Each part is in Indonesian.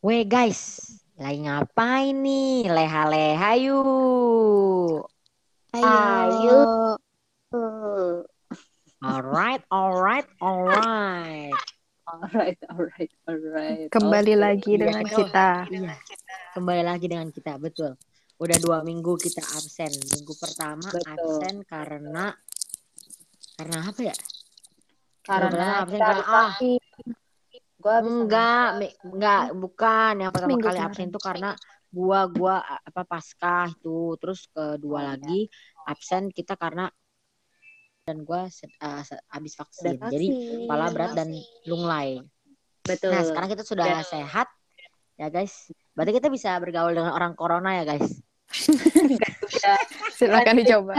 Weh guys, lagi ngapain nih? Leha-leha yuk. Ayo. Alright, alright, alright. Alright, alright, alright. Kembali Oke. lagi Iya, dengan kita- kita. Iya, kembali lagi dengan kita, betul. Udah dua minggu kita absen. Minggu pertama Betul. absen karena karena apa ya? Karena absen kita karena ah vaksin. Gua habis enggak, mi- enggak, bukan. Yang pertama Minggu kali kemarin. absen itu karena gua gua apa paskah itu, terus kedua Oh, iya. lagi absen kita karena dan gua uh, habis udah vaksin. Jadi vaksin. kepala berat dan lunglai. Betul. Nah, sekarang kita sudah Dan- sehat ya guys. Berarti kita bisa bergaul dengan orang corona ya guys. Ya, Silakan dicoba.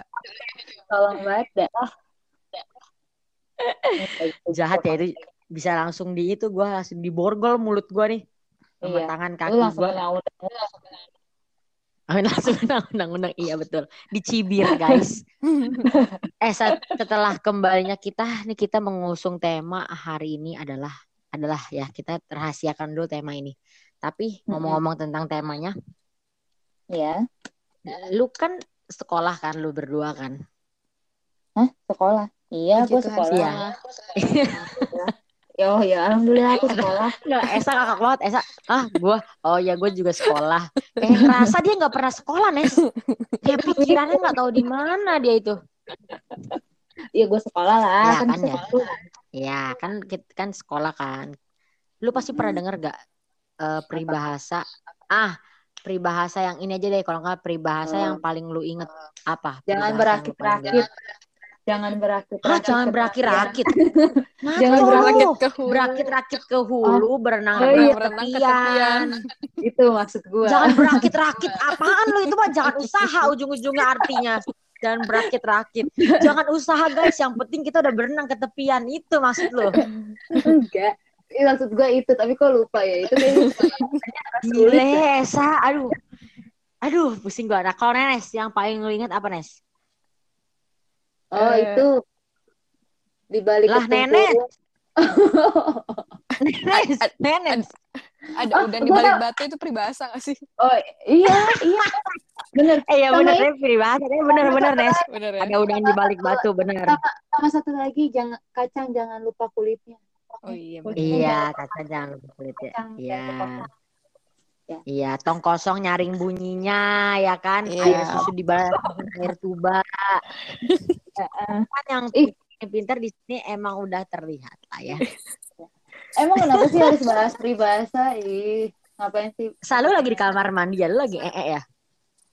tolong banget dah. Jahat ya itu bisa langsung di itu gua langsung diborgol mulut gua nih sama Iya. tangan kaki undang Amin langsung undang-undang iya betul. Dicibir guys. eh set- setelah kembalinya kita nih kita mengusung tema hari ini adalah adalah ya kita rahasiakan dulu tema ini. Tapi ngomong-ngomong tentang temanya, Ya. lu kan sekolah kan lu berdua kan? Hah? Sekolah. Iya, Puji gua Tuhan, sekolah. Oh ya, alhamdulillah aku sekolah. Nggak, Esa kakak banget Esa. Ah, gua. Oh ya, gue juga sekolah. Kayak ngerasa dia nggak pernah sekolah, Nes. Kayak pikirannya nggak tahu di mana dia itu. Iya, gua sekolah lah. Iya, kan kan ya. sekolah. Ya, kan kan sekolah kan. Lu pasti pernah denger gak eh, peribahasa? Ah, peribahasa yang ini aja deh. Kalau nggak peribahasa Oh. yang paling lu inget apa? Jangan berakit-rakit. Jangan berakit-rakit. Hah, jangan ke berakit-rakit. Nah, Jangan lu berakit ke hulu. berakit-rakit ke hulu, berenang Oh, iya. ke Berenang ke tepian. Itu maksud gua. Jangan berakit-rakit. Apaan lu itu mah jangan usaha ujung-ujungnya artinya. Jangan berakit-rakit. Jangan usaha guys. Yang penting kita udah berenang ke tepian. Itu maksud lu. Enggak. Ini maksud gua itu, tapi kok lupa ya. Itu kayaknya sulit. Gile, Sa. Aduh. Aduh, pusing gua. Nah, kalau Nes, yang paling lu ingat apa, Nes? Oh, Eh. itu di balik Lah, nenek. Nes, Nenes. Ada Oh, di balik batu itu peribahasa gak sih? Oh, iya, iya. Bener. Eh, ya Sama bener. Nes. Peribahasa. Eh, bener-bener, Nes. Bener ya? Ada udang di balik batu, bener. Sama satu lagi, jangan kacang jangan lupa kulitnya. Oh iya. Kulitnya bener. Iya, kata jangan lupa kulit ya. Kacang Iya. kulit. Iya, tong kosong nyaring bunyinya, ya kan? Iya. Air susu di bawah air tuba. kan yang Ih. pintar di sini emang udah terlihat lah ya. Emang kenapa sih harus bahas peribahasa? Ih, ngapain sih? Selalu lagi di kamar mandi ya, lu lagi ee ya.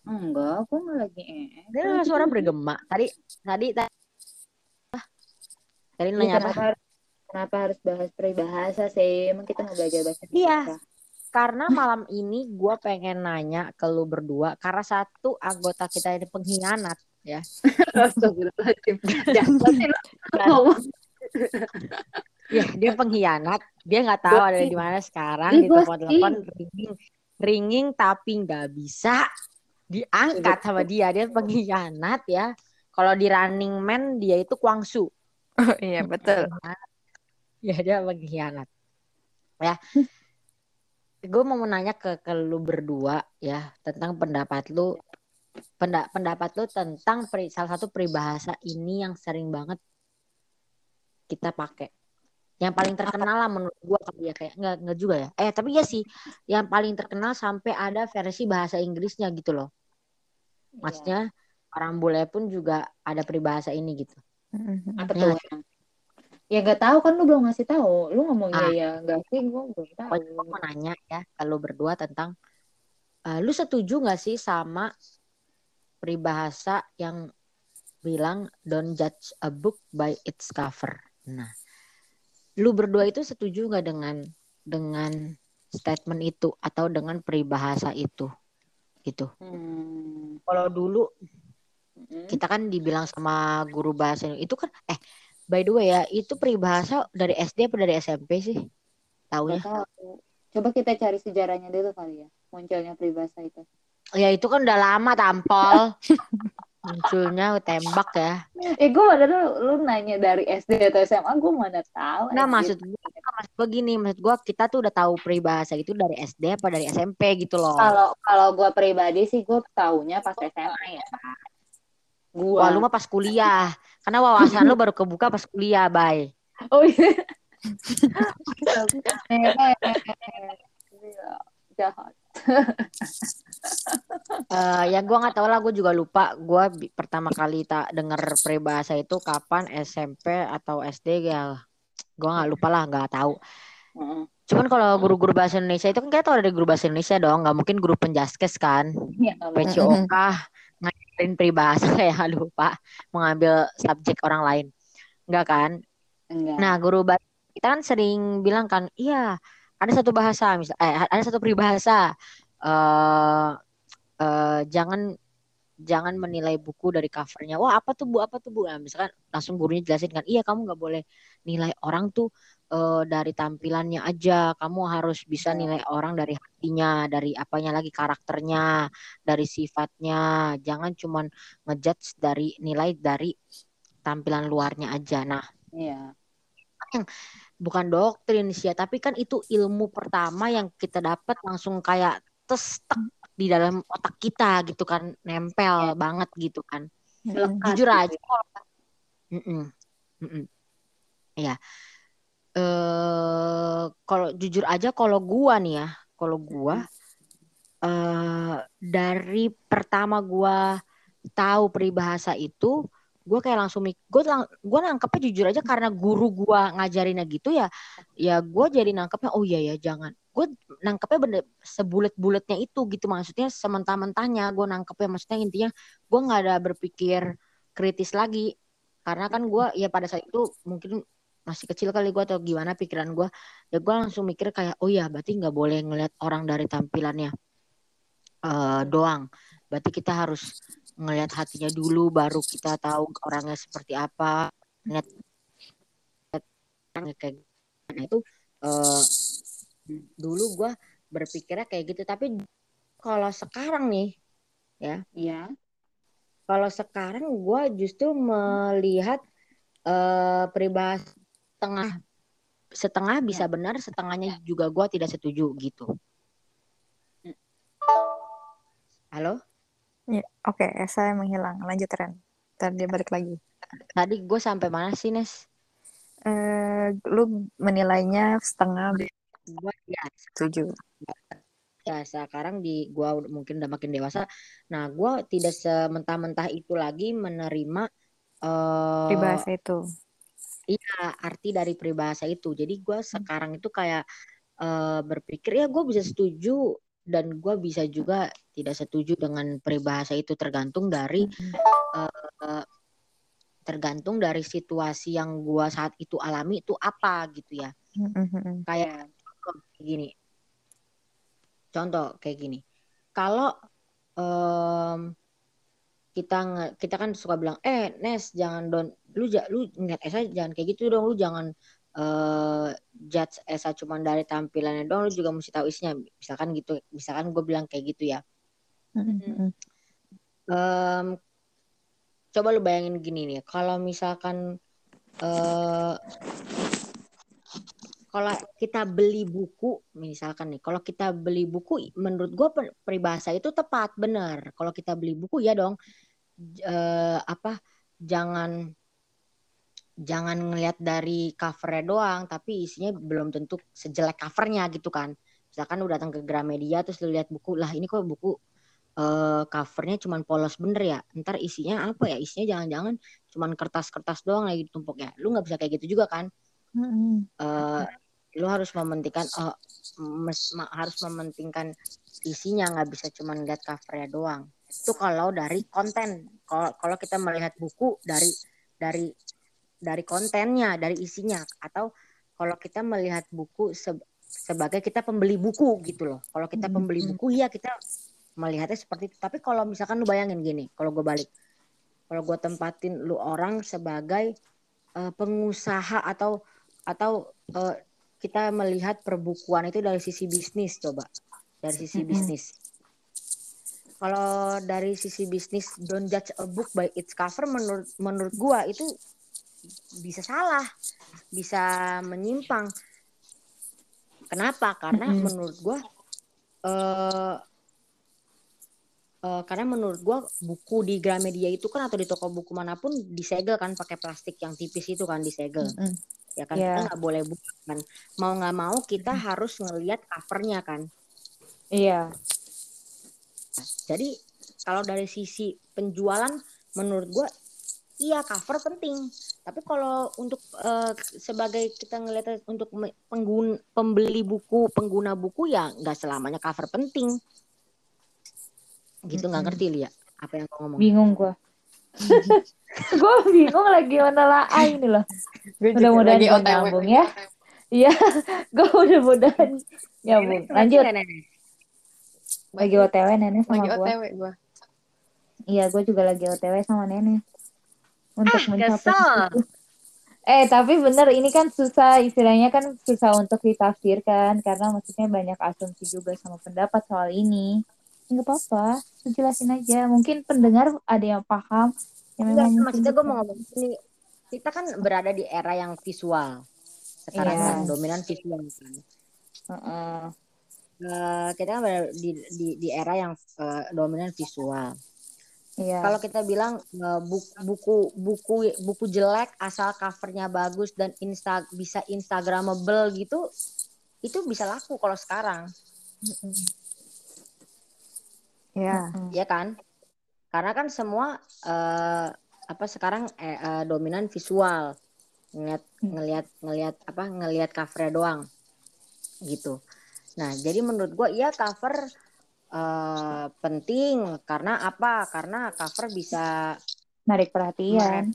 Enggak, aku nggak lagi eh. Dia suara bergema. Tadi tadi tadi ah, tadi nanya kenapa apa? harus kenapa harus bahas peribahasa sih? Emang kita mau belajar bahasa Iya. Indonesia. Karena malam ini gue pengen nanya ke lu berdua karena satu anggota kita ini pengkhianat ya. Astagfirullahaladzim. Lu ngomong. Ya, dia pengkhianat. Dia nggak tahu ada di mana sekarang. Di telepon-telepon ringing, ringing tapi nggak bisa diangkat sama dia. Dia pengkhianat ya. Kalau di Running Man dia itu Kwangsu. Oh iya betul. Ya dia pengkhianat. Ya. Gue mau nanya ke, ke lu berdua ya tentang pendapat lu pendapat lu tentang peri- salah satu peribahasa ini yang sering banget kita pakai. Yang paling terkenal lah menurut gua kali ya kayak enggak enggak juga ya. Eh tapi ya sih yang paling terkenal sampai ada versi bahasa Inggrisnya gitu loh. Iya. Maksudnya orang bule pun juga ada peribahasa ini gitu. apa Ya, tuh? Ya nggak tahu kan lu belum ngasih tahu. Lu ngomong Ah. iya ya nggak sih? Gue belum tahu. Gue mau nanya ya kalau berdua tentang eh, lu setuju nggak sih sama peribahasa yang bilang don't judge a book by its cover. Nah, lu berdua itu setuju nggak dengan dengan statement itu atau dengan peribahasa itu gitu. Hmm. Kalau dulu Mm-mm. kita kan dibilang sama guru bahasa itu kan eh by the way ya itu peribahasa dari SD apa dari SMP sih? Tahu. Coba kita cari sejarahnya dulu kali ya. Munculnya peribahasa itu. Ya itu kan udah lama tampol. Munculnya tembak ya. Eh gue mana lu, lu nanya dari SD atau SMA gue mana tahu. Nah anjir. maksud gue maksud gue gini, maksud gue kita tuh udah tahu peribahasa itu dari SD apa dari SMP gitu loh. Kalau kalau gue pribadi sih gue taunya pas SMA ya. Gua. Wah, lu mah pas kuliah. Karena wawasan lu baru kebuka pas kuliah, bye. Oh iya. Jahat. Eh ya gua nggak tahu lah, gue juga lupa. Gua bi- pertama kali tak denger peribahasa itu kapan SMP atau SD ya. Gua nggak lupa lah, nggak tahu. Cuman kalau guru-guru bahasa Indonesia itu kan kita tahu ada guru bahasa Indonesia dong, nggak mungkin guru penjaskes kan. Ya, nggak. PCOK ngajarin peribahasa kayak lupa mengambil subjek orang lain. Enggak kan? Enggak. Nah, guru bahasa kita kan sering bilang kan, iya, ada satu bahasa misal eh ada satu peribahasa eh eh, jangan jangan menilai buku dari covernya. Wah, apa tuh Bu? Apa tuh Bu? Nah, misalkan langsung gurunya jelasin kan, iya kamu nggak boleh nilai orang tuh eh, dari tampilannya aja. Kamu harus bisa Iya. nilai orang dari hatinya, dari apanya lagi karakternya, dari sifatnya. Jangan cuman ngejudge dari nilai dari tampilan luarnya aja. Nah, Iya. Bukan doktrin sih ya, tapi kan itu ilmu pertama yang kita dapat langsung kayak tes tek di dalam otak kita gitu kan, nempel banget gitu kan. Melekat Jujur gitu. aja kalau. Mm-mm. Ya. Eh kalau jujur aja kalau gua nih ya, kalau gua eh dari pertama gua tahu peribahasa itu, gua kayak langsung mik gue lang gue nangkepnya jujur aja karena guru gua ngajarinnya gitu ya, ya gua jadi nangkepnya oh iya ya jangan. Gue nangkepnya bener sebulet-buletnya itu gitu maksudnya sementah-mentahnya gue nangkepnya maksudnya intinya gue nggak ada berpikir kritis lagi karena kan gue ya pada saat itu mungkin masih kecil kali gue atau gimana pikiran gue ya gue langsung mikir kayak oh ya berarti nggak boleh ngeliat orang dari tampilannya eh, doang berarti kita harus ngelihat hatinya dulu baru kita tahu orangnya seperti apa orangnya kayak nah itu eh, dulu gue berpikirnya kayak gitu. Tapi kalau sekarang nih Iya. kalau sekarang gue justru melihat eh peribahasa setengah setengah bisa benar setengahnya juga gue tidak setuju gitu. Halo Ya, Oke, saya menghilang. Lanjut Ren. Ntar dia balik lagi. tadi gue sampai mana sih Nes Eh, lu menilainya setengah gue ya setuju. ya sekarang di gua mungkin udah makin dewasa nah gua tidak sementah-mentah itu lagi menerima eh Peribahasa itu. iya arti dari peribahasa itu jadi gua sekarang itu kayak eh, berpikir ya gue bisa setuju dan gua bisa juga tidak setuju dengan peribahasa itu tergantung dari eh, tergantung dari situasi yang gua saat itu alami itu apa gitu ya. Mm-mm. kayak contoh kayak gini. Contoh kayak gini. Kalau em, kita kita kan suka bilang eh Nes jangan don lu lu ngeliat Esa jangan kayak gitu dong lu jangan eh judge Esa cuma dari tampilannya dong lu juga mesti tahu isinya. Misalkan gitu misalkan gue bilang kayak gitu ya. Mm-mm. Em, coba lu bayangin gini nih kalau misalkan eh kalau kita beli buku misalkan nih kalau kita beli buku menurut gue peribahasa itu tepat bener kalau kita beli buku ya dong. Eh, apa jangan jangan ngelihat dari covernya doang tapi isinya belum tentu sejelek covernya gitu kan. Misalkan lu datang ke Gramedia terus lu lihat buku lah ini kok buku eh, covernya cuman polos bener ya? Ntar isinya apa ya? Isinya jangan-jangan cuman kertas-kertas doang lagi ditumpuk ya? Lu nggak bisa kayak gitu juga kan? Mm-mm. eh lu harus mementingkan oh, mes- ma- harus mementingkan isinya nggak bisa cuma lihat covernya doang. Itu kalau dari konten. Kalau kalau kita melihat buku dari dari dari kontennya dari isinya atau kalau kita melihat buku se- sebagai kita pembeli buku gitu loh. Kalau kita pembeli buku ya kita melihatnya seperti itu. Tapi kalau misalkan lu bayangin gini kalau gue balik. Kalau gue tempatin lu orang sebagai eh, pengusaha atau atau eh, kita melihat perbukuan itu dari sisi bisnis coba. Dari sisi Mm-mm. bisnis. Kalau dari sisi bisnis don't judge a book by its cover menurut menurut gua itu bisa salah bisa menyimpang Kenapa? Karena Mm-mm. menurut gua eh eh, karena menurut gua buku di Gramedia itu kan atau di toko buku mana pun disegel kan pakai plastik yang tipis itu kan disegel Mm-mm. ya kan Iya. kita nggak boleh buka kan mau nggak mau kita harus ngelihat covernya kan Iya. jadi kalau dari sisi penjualan menurut gua iya cover penting tapi kalau untuk eh, sebagai kita ngelihat untuk me- penggun pembeli buku pengguna buku ya nggak selamanya cover penting gitu nggak ngerti Lia apa yang kau ngomong Bingung gua. gue bingung lagi menelaah ini loh. Gue Mudah-mudahan nyambung ya. Iya, gue mudah-mudahan nyambung. Lanjut. Lagi OTW nenek sama gue. Iya, gue juga lagi OTW sama nenek. Untuk mencapai kesel. itu. Eh, tapi bener ini kan susah, istilahnya kan susah untuk ditafsirkan karena maksudnya banyak asumsi juga sama pendapat soal ini. Enggak apa-apa, jelasin aja. Mungkin pendengar ada yang paham. Yang Enggak, memang maksudnya gue mau ngomong ini kita kan berada di era yang visual sekarang Iya. kan dominan visual kan Heeh. Eh, kita kan berada di, di, di era yang eh, dominan visual Iya. kalau kita bilang eh, buku buku buku buku jelek asal covernya bagus dan insta bisa instagramable gitu itu bisa laku kalau sekarang. Iya. ya. Kan? Karena kan semua eh, apa sekarang eh, eh, dominan visual. Ngeliat ngelihat ngelihat apa ngelihat covernya doang. Gitu. Nah jadi menurut gua iya cover eh, penting. Karena apa? Karena cover bisa Narik perhatian.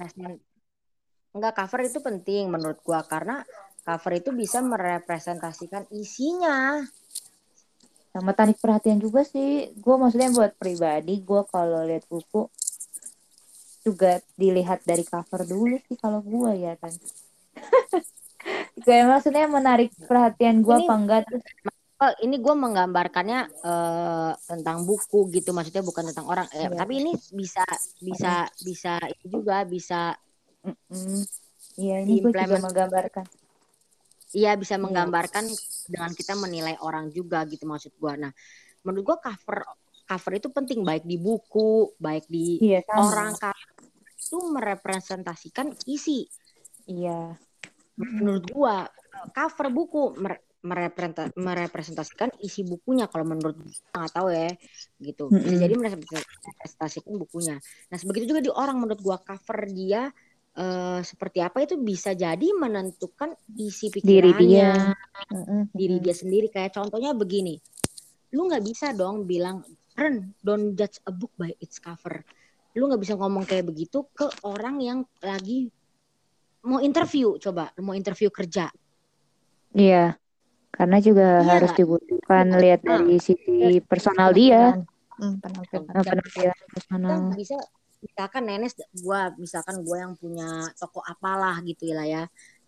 enggak cover itu penting menurut gua. Karena cover itu bisa merepresentasikan isinya. Sama tarik perhatian juga sih. Gue maksudnya buat pribadi gue kalau lihat buku juga dilihat dari cover dulu sih kalau gue ya kan kayak maksudnya menarik perhatian gue apa enggak terus Oh, ini gue menggambarkannya eh, tentang buku gitu, maksudnya bukan tentang orang. Eh, Iya. Tapi ini bisa bisa bisa ini juga bisa, mm, iya ini gue juga menggambarkan iya bisa Iya. menggambarkan dengan kita menilai orang juga gitu maksud gue. Nah, menurut gue cover cover itu penting baik di buku, baik di sama orang cover itu merepresentasikan isi. iya Menurut gue cover buku merepresentasikan isi bukunya kalau menurut nggak tahu ya gitu. Bisa Mm-mm. jadi merepresentasikan bukunya. Nah sebegitu juga di orang menurut gua cover dia eh, seperti apa itu bisa jadi menentukan isi diri pikirannya dia. Mm-mm, diri dia sendiri. Kayak contohnya begini lu nggak bisa dong bilang Ren don't judge a book by its cover. Lu nggak bisa ngomong kayak begitu ke orang yang lagi mau interview coba. Mau interview kerja. Iya karena juga Iya. harus dibutuhkan lihat Nah, dari sisi personal dia. Hmm, penampilan. penampilan personal. Kan bisa misalkan nenes gua misalkan gua yang punya toko apalah gitu lah ya.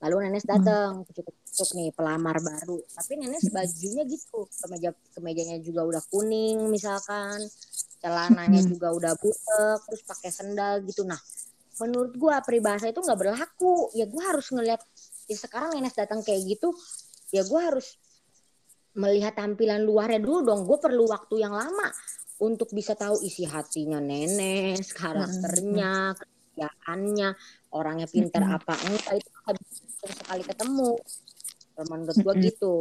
Lalu nenes datang kucuk-kucuk nih pelamar baru. Tapi nenes bajunya gitu kemeja kemejanya juga udah kuning misalkan. Celananya Hmm. juga udah butek terus pakai sendal gitu. Nah menurut gua peribahasa itu nggak berlaku. Ya gua harus ngelihat ya sekarang nenes datang kayak gitu ya gua harus melihat tampilan luarnya dulu dong. Gue perlu waktu yang lama untuk bisa tahu isi hatinya nenes karakternya kerjaannya orangnya pintar Mm-mm. apa enggak itu nggak bisa sekali ketemu. Menurut gue gitu.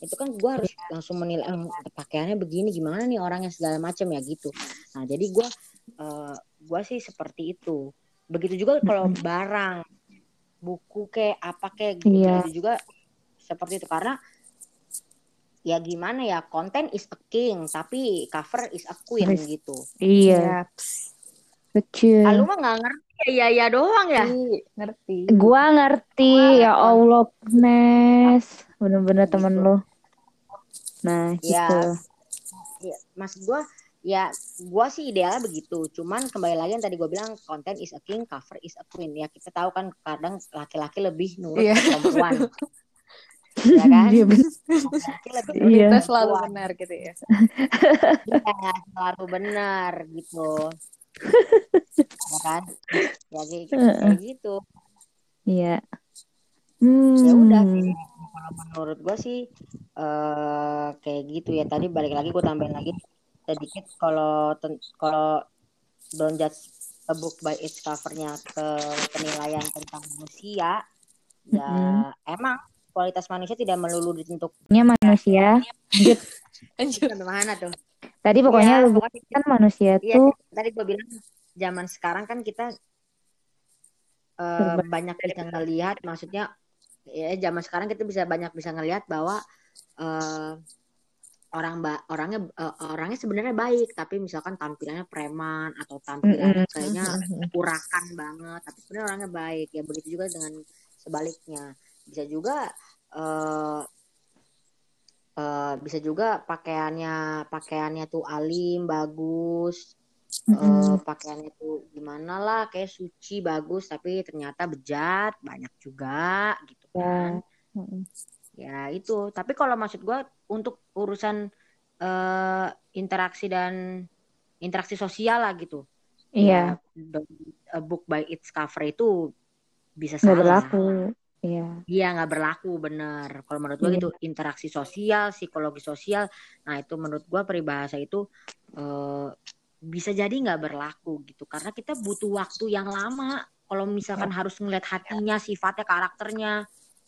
Itu kan gue harus langsung menilai "Hmm, pakaiannya begini gimana nih orangnya? segala macam ya gitu. Nah jadi gue eh, gue sih seperti itu. Begitu juga kalau barang buku kayak apa kayak gitu itu juga seperti itu karena ya gimana ya konten is a king tapi cover is a queen gitu. iya. Betul. Ah, lu mah nggak ngerti. Ya ya ya doang ya? Ngerti, ngerti. Gua ngerti ya Allah Nes. Bener-bener Gitu. temen lu. Nah Ya. gitu. Ya, maksud gua ya gua sih idealnya begitu. Cuman kembali lagi yang tadi gua bilang konten is a king cover is a queen. Ya kita tahu kan kadang laki-laki lebih nurut Iya. ke perempuan ya kan? Iya, lebih Iya. Kita ke selalu benar gitu ya. Iya, selalu benar gitu. Ya kan? Ya kayak, kayak gitu. Iya. Hmm ya udah kalau menurut gue sih eh kayak gitu ya. Tadi balik lagi gue tambahin lagi sedikit kalau kalau don't judge a book by its covernya ke penilaian tentang manusia ya emang kualitas manusia tidak melulu ditentukan Nya manusia. Lanjut. sampai mana tuh Tadi pokoknya Ya, pokoknya kan manusia Iya, tuh tadi gue bilang zaman sekarang kan kita eh, Serba banyak bisa ngelihat, maksudnya ya zaman sekarang kita bisa banyak bisa ngelihat bahwa eh, orang ba orangnya eh, orangnya sebenarnya baik, tapi misalkan tampilannya preman atau tampilannya kayaknya urakan banget, tapi sebenarnya orangnya baik. Ya begitu juga dengan sebaliknya. Bisa juga eh eh, bisa juga pakaiannya pakaiannya tuh alim bagus eh, pakaiannya tuh gimana lah kayak suci bagus tapi ternyata bejat banyak juga gitu ya. kan Mm-mm. ya itu tapi kalau maksud gue untuk urusan eh, interaksi dan interaksi sosial lah gitu Iya, ya don't- a book by its cover itu bisa salah berlaku. Iya. Iya nggak berlaku bener. Kalau menurut gue Iya. gitu interaksi sosial, psikologi sosial. Nah itu menurut gue peribahasa itu eh, bisa jadi nggak berlaku gitu. Karena kita butuh waktu yang lama. Kalau misalkan Iya. harus ngeliat hatinya, sifatnya, karakternya,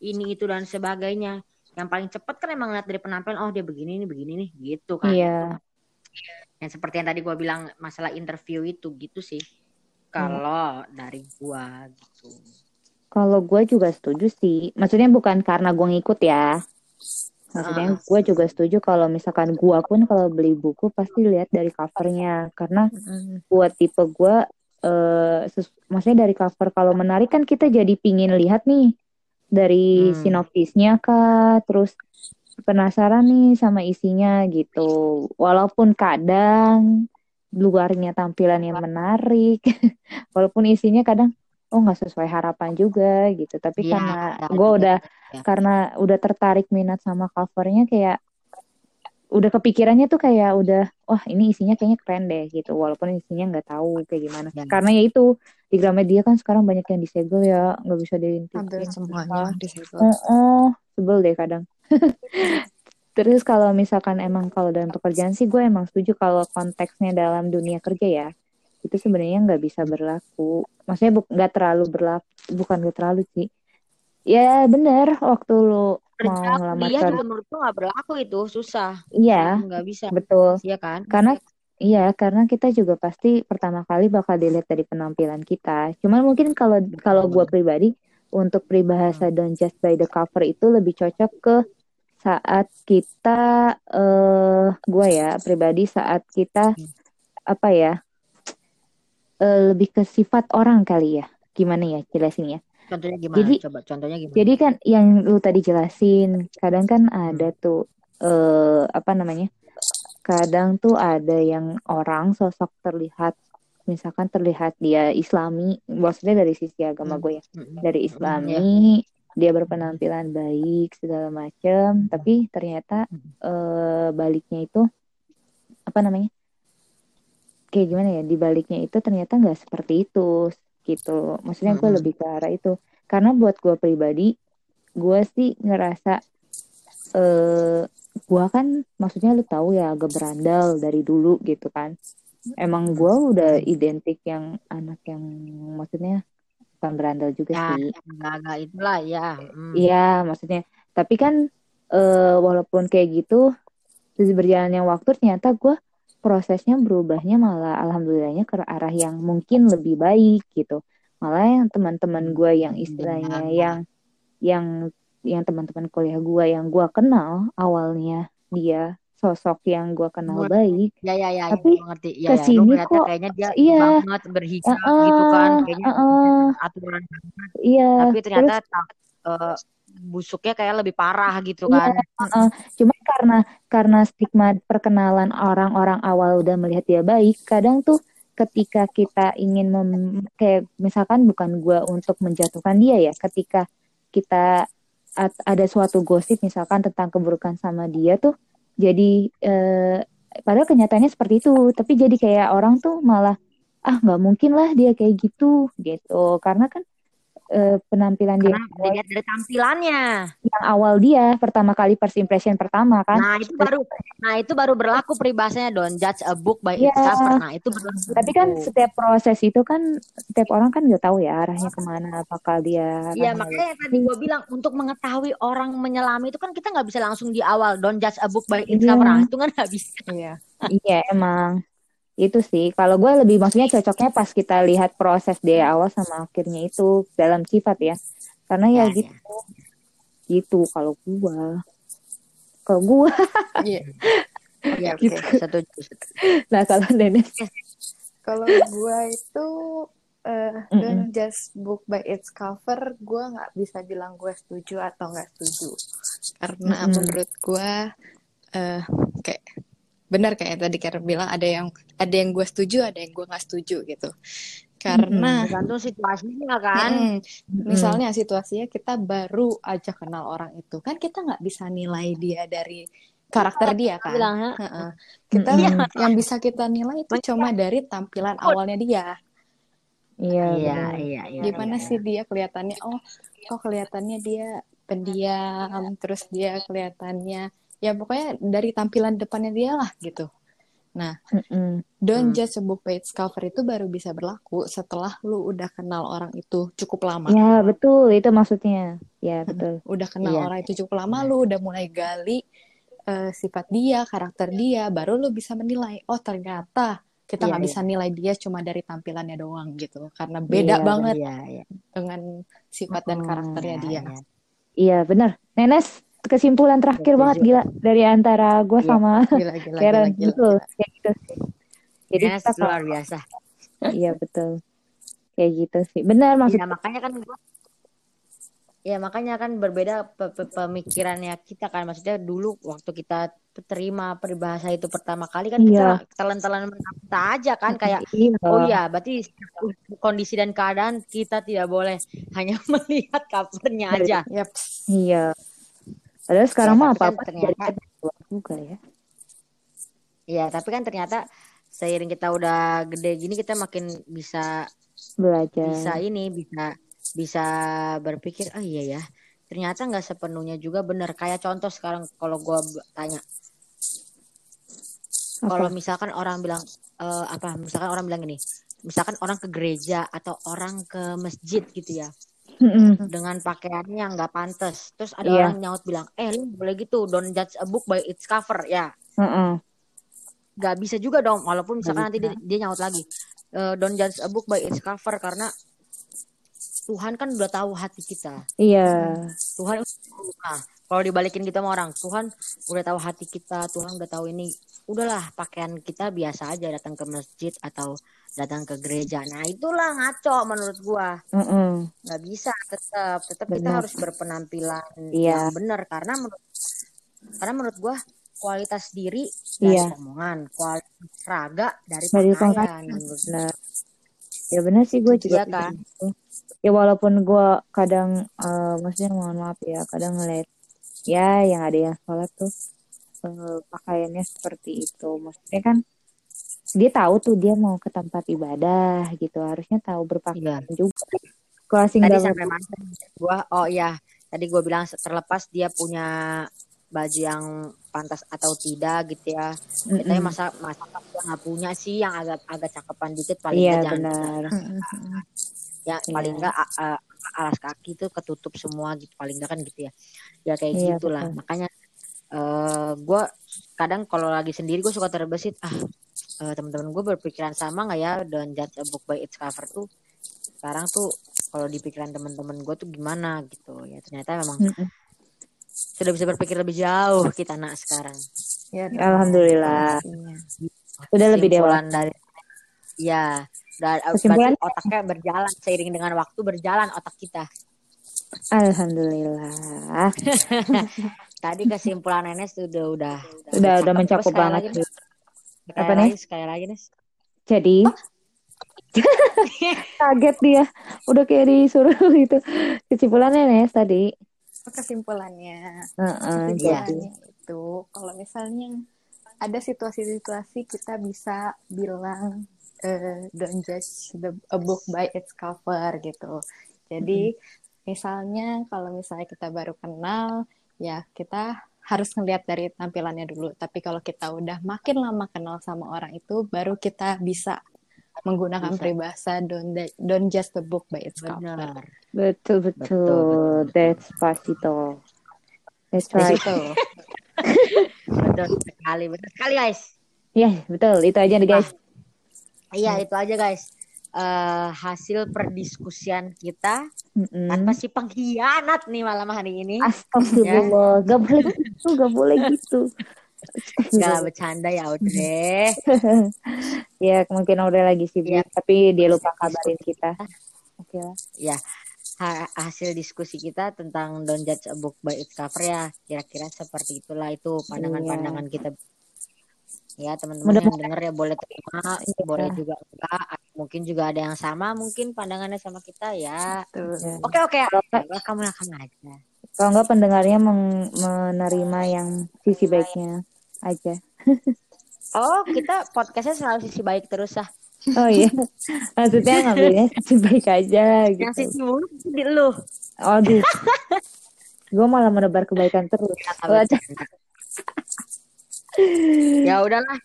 ini itu dan sebagainya. Yang paling cepet kan emang ngeliat dari penampilan. Oh dia begini nih, begini nih, gitu kan. Iya. Yang seperti yang tadi gue bilang masalah interview itu gitu sih. Iya. Kalau dari gue gitu. Kalau gue juga setuju sih. Maksudnya bukan karena gue ngikut ya. Maksudnya gue juga setuju kalau misalkan gue pun kalau beli buku pasti lihat dari covernya. Karena buat tipe gue, ses- maksudnya dari cover kalau menarik kan kita jadi pingin lihat nih dari Hmm. sinopsisnya kah, terus penasaran nih sama isinya gitu. Walaupun kadang luarnya tampilannya menarik, walaupun isinya kadang oh nggak sesuai harapan juga gitu. Tapi Iya, karena gue udah ya. karena udah tertarik minat sama covernya kayak udah kepikirannya tuh kayak udah wah ini isinya kayaknya keren deh gitu walaupun isinya nggak tahu kayak gimana Ya. karena ya itu di Gramedia kan sekarang banyak yang disegel ya nggak bisa diintipin Hampir semuanya disegel. oh, oh sebel deh kadang terus kalau misalkan emang kalau dalam pekerjaan sih gue emang setuju kalau konteksnya dalam dunia kerja ya itu sebenarnya nggak bisa berlaku. Maksudnya bu- nggak terlalu berlaku bukan nggak terlalu sih. Ya bener waktu lu mau ngelamar kerja juga menurut gue nggak berlaku itu susah. Iya nggak bisa. betul. Iya kan? Karena iya karena kita juga pasti pertama kali bakal dilihat dari penampilan kita. Cuman mungkin kalau kalau gue pribadi untuk peribahasa don't just by the cover itu lebih cocok ke saat kita eh gue ya pribadi saat kita apa ya eh, lebih ke sifat orang kali ya gimana ya jelasinnya contohnya gimana Jadi- coba contohnya gimana jadi kan yang lu tadi jelasin, kadang kan ada tuh eh apa namanya? Kadang tuh ada yang orang sosok terlihat misalkan terlihat dia Islami, maksudnya dari sisi agama Hmm. gue ya. Mm-mm. Dari ya. Islami, dia berpenampilan baik segala macem, tapi ternyata eh baliknya itu apa namanya? Kayak gimana ya? Di baliknya itu ternyata nggak seperti itu gitu. Maksudnya gue lebih ke arah itu. Karena buat gue pribadi, gue sih ngerasa eh gue kan maksudnya lu tahu ya agak berandal dari dulu gitu kan. Emang gue udah identik yang anak yang maksudnya bukan berandal juga ya sih. agak-agak itulah ya Mm. Iya, maksudnya. Tapi kan eh, walaupun kayak gitu, terus berjalannya waktu ternyata gue prosesnya berubahnya malah alhamdulillahnya ke arah yang mungkin lebih baik gitu. Malah yang teman-teman gue yang istilahnya yang yang yang teman-teman kuliah gue yang gue kenal awalnya dia sosok yang gue kenal baik. ya ya ya Tapi ya, ngerti ya ya ke sini ngeliatnya kok- kayaknya dia iya. banget berhijab gitu kan kayaknya heeh, aturan iya. tapi ternyata Terus eh, busuknya kayak lebih parah gitu Iya, kan heeh. Cuma karena karena stigma perkenalan orang-orang awal udah melihat dia baik, kadang tuh ketika kita ingin mem- kayak misalkan bukan gua untuk menjatuhkan dia ya, ketika kita ada suatu gosip misalkan tentang keburukan sama dia tuh, jadi eh, padahal kenyataannya seperti itu, tapi jadi kayak orang tuh malah ah nggak mungkin lah dia kayak gitu gitu, karena kan eh, penampilan dia Karena dilihat dari tampilannya. yang awal dia pertama kali first impression pertama kan. Nah itu baru, nah itu baru berlaku peribahasanya don't judge a book by its Iya. cover. Nah itu berlaku. Tapi kan setiap proses itu kan setiap orang kan nggak tahu ya arahnya ke mana, apakah dia Iya makanya tadi gue bilang untuk mengetahui orang menyelami itu kan kita nggak bisa langsung di awal don't judge a book by its Iya. cover. Nah, itu kan nggak bisa. Iya. Iya emang itu sih. Kalau gue lebih maksudnya cocoknya pas kita lihat proses dari awal sama akhirnya itu dalam sifat ya. Karena ya, Ya, gitu, gitu kalau gue. Kalau gue, Oke, oke oke. setuju. setuju. nah kalau Dennis, Kalau gue itu eh Mm-mm. don't just book by its cover, gue nggak bisa bilang gue setuju atau nggak setuju. Karena Mm-mm. menurut gue eh kayak benar kayak tadi Karen bilang ada yang ada yang gue setuju, ada yang gue nggak setuju gitu. Karena Tergantung situasinya kan. Mm-mm. misalnya situasinya kita baru aja kenal orang itu, kan kita nggak bisa nilai dia dari karakter dia kan. Bilang, "Hah, Heeh. Kita Mm-mm. yang bisa kita nilai itu cuma dari tampilan awalnya dia. iya Iya iya iya. Gimana iya. sih dia kelihatannya? Oh, kok kelihatannya dia pendiam, terus dia kelihatannya ya pokoknya dari tampilan depannya dia lah gitu. Nah, Mm-mm. don't Hmm. judge a book by its cover itu baru bisa berlaku setelah lu udah kenal orang itu cukup lama. Ya betul itu maksudnya. Ya betul. Udah kenal Iya. orang itu cukup lama, lu udah mulai gali eh, sifat dia, karakter dia, baru lu bisa menilai. Oh, ternyata kita Iya, nggak iya. bisa nilai dia cuma dari tampilannya doang gitu, karena beda Iya, banget Iya iya. dengan sifat dan Hmm, karakternya Iya, dia. iya. Iya benar. Nenes kesimpulan terakhir Setuju. banget gila dari antara gue Iya. sama Gila, gila, Karen gila, gila, gila. kayak gitu sih. Jadi Nes kita luar biasa. iya betul kayak gitu sih. Benar maksud Iya makanya kan gua Ya makanya kan berbeda pe- pe- pemikirannya kita kan maksudnya dulu waktu kita terima peribahasa itu pertama kali kan Iya. kita telan-telan kita aja kan kayak Iya. oh iya berarti kondisi dan keadaan kita tidak boleh hanya melihat covernya aja. Iya. Padahal sekarang Ya, mah kan apa-apa ternyata- jadi keluar juga ya. Iya tapi kan ternyata seiring kita udah gede gini kita makin bisa Belajar. bisa ini bisa bisa berpikir oh iya ya ternyata nggak sepenuhnya juga benar kayak contoh sekarang kalau gua tanya kalau misalkan orang bilang eh, apa misalkan orang bilang gini misalkan orang ke gereja atau orang ke masjid gitu ya Dengan pakaiannya yang nggak pantas. Terus ada Iya. orang nyaut bilang eh lu boleh gitu don't judge a book by its cover. Ya. Mm-mm. nggak bisa juga dong walaupun misalkan nanti dia, dia nyaut lagi eh, don't judge a book by its cover karena Tuhan kan udah tahu hati kita. Iya. Tuhan nah kalau dibalikin gitu sama orang Tuhan udah tahu hati kita Tuhan udah tahu ini udahlah pakaian kita biasa aja datang ke masjid atau datang ke gereja nah itulah ngaco menurut gua nggak bisa tetap tetap kita harus berpenampilan Iya. yang benar karena menurut karena menurut gua kualitas diri dari Iya. omongan kualitas raga dari Dari pakaian. Ya benar sih gue juga Iya kan? gitu. Ya walaupun gue kadang eh, maksudnya mohon maaf ya kadang ngeliat ya yang ada yang sholat tuh eh, pakaiannya seperti itu. Maksudnya kan dia tahu tuh dia mau ke tempat ibadah gitu harusnya tahu berpakaian juga. Kalau Iya. tadi sampai mana gua oh iya tadi gua bilang terlepas dia punya baju yang pantas atau tidak gitu ya Mm-mm. kita masa masa nggak punya sih yang agak agak cakepan dikit paling Iya nggak jangan benar. ya Iya. paling enggak a- a- alas kaki itu ketutup semua gitu paling enggak kan gitu ya. Ya kayak Iya, gitulah. betul. makanya eh gue kadang kalau lagi sendiri gue suka terbesit ah eh, teman-teman gue berpikiran sama nggak ya dan judge a book by its cover tuh? Sekarang tuh kalau di pikiran teman-teman gue tuh gimana gitu. Ya ternyata memang Mm-mm. sudah bisa berpikir lebih jauh kita nak sekarang. Ya, Alhamdulillah. Udah lebih Kesimpulan dari ya dan Kesimpulan- berarti otaknya berjalan seiring dengan waktu berjalan otak kita Alhamdulillah. Tadi kesimpulan Enes tuh udah udah Udah udah mencakup Sekali banget. lagi. Sekali Apa, lagi, sekali lagi Nes. Jadi kaget dia. Udah kayak disuruh gitu. Kesimpulannya Nes tadi. Kesimpulannya, Heeh, Iya. jadi kesimpulannya itu kalau misalnya ada situasi-situasi kita bisa bilang eh, don't judge the, a book by its cover gitu. Jadi misalnya kalau misalnya kita baru kenal, ya kita harus ngelihat dari tampilannya dulu. Tapi kalau kita udah makin lama kenal sama orang itu, baru kita bisa menggunakan Bisa. peribahasa don't, don't judge the book by its cover. Benar. Betul, betul. betul. That's Pasito. That's right. Benar sekali, benar sekali guys. Ya, betul. Itu aja nih, guys. Iya, itu aja guys. Eh, hasil perdiskusian kita Mm-mm. tanpa si pengkhianat nih malam hari ini. Astagfirullah. Gak boleh gitu, gak boleh gitu. Gak bercanda ya deh. ya, mungkin udah lagi sibuk, Iya. tapi dia lupa kabarin kita. Oke lah. Ya, ha- hasil diskusi kita tentang don't judge a book by its cover ya kira-kira seperti itulah itu pandangan-pandangan kita. Ya teman-teman yang denger ya boleh terima, boleh juga enggak. Mungkin juga ada yang sama, mungkin pandangannya sama kita ya. Oke oke, welcome welcome aja. kalau enggak pendengarnya meng- menerima yang sisi baiknya aja. Oh kita podcastnya selalu sisi baik terus ah. Oh iya, maksudnya ngambilnya sisi baik aja Yang gitu. sisi buruk di lu. Aduh, gue malah menebar kebaikan terus. Ya udahlah,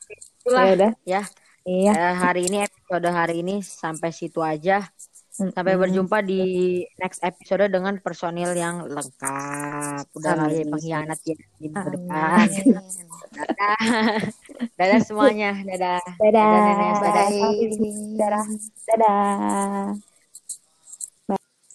itulah Ya udah, ya. iya. Eh, hari ini episode hari ini sampai situ aja. Sampai Mm-mm. berjumpa di next episode dengan personil yang lengkap. Udah lah ya Amin. pengkhianat ya di depan. Dadah. Dadah semuanya. Dadah. Dadah. Dadah, Nenes. Dadah. Dadah. Dadah.